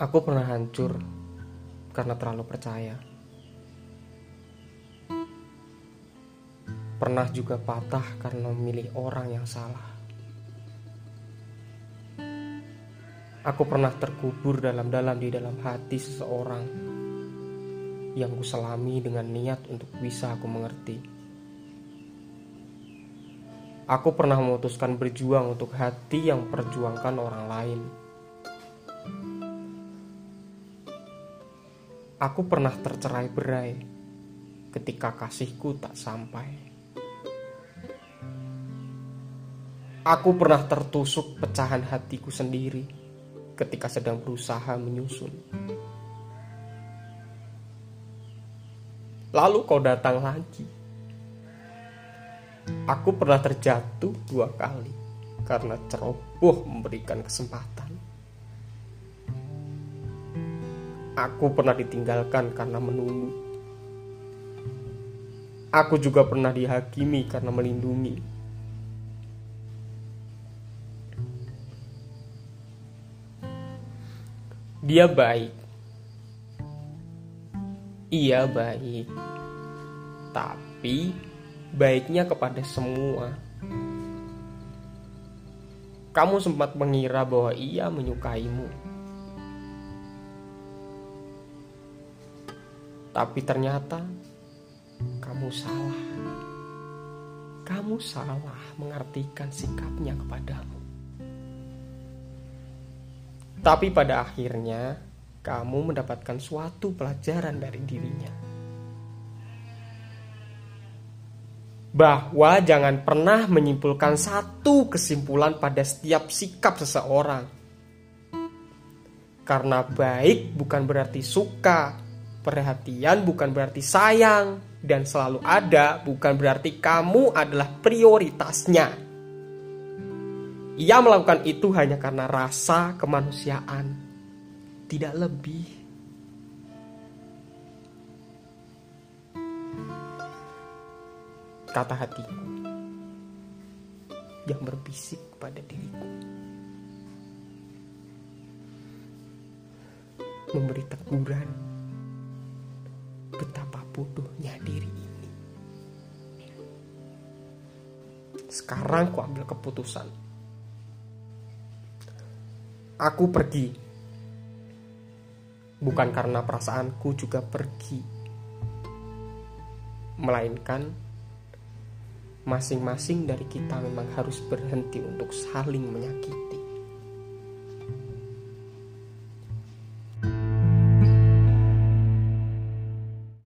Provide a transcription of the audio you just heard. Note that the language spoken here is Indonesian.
Aku pernah hancur karena terlalu percaya. Pernah juga patah karena memilih orang yang salah. Aku pernah terkubur dalam-dalam di dalam hati seseorang yang kuselami dengan niat untuk bisa aku mengerti. Aku pernah memutuskan berjuang untuk hati yang perjuangkan orang lain. Aku pernah tercerai berai ketika kasihku tak sampai. Aku pernah tertusuk pecahan hatiku sendiri ketika sedang berusaha menyusun. Lalu kau datang lagi. Aku pernah terjatuh dua kali karena ceroboh memberikan kesempatan. Aku pernah ditinggalkan karena menunggu. Aku juga pernah dihakimi karena melindungi. Dia baik. Ia baik. Tapi baiknya kepada semua. Kamu sempat mengira bahwa ia menyukaimu. Tapi ternyata kamu salah. Kamu salah mengartikan sikapnya kepadamu. Tapi pada akhirnya kamu mendapatkan suatu pelajaran dari dirinya. Bahwa jangan pernah menyimpulkan satu kesimpulan pada setiap sikap seseorang. Karena baik bukan berarti suka, Perhatian bukan berarti sayang dan selalu ada bukan berarti kamu adalah prioritasnya. Ia melakukan itu hanya karena rasa kemanusiaan, tidak lebih. Kata hatiku yang berbisik pada diriku. Memberi teguran betapa bodohnya diri ini. Sekarang ku ambil keputusan. Aku pergi. Bukan karena perasaanku juga pergi. Melainkan masing-masing dari kita memang harus berhenti untuk saling menyakiti.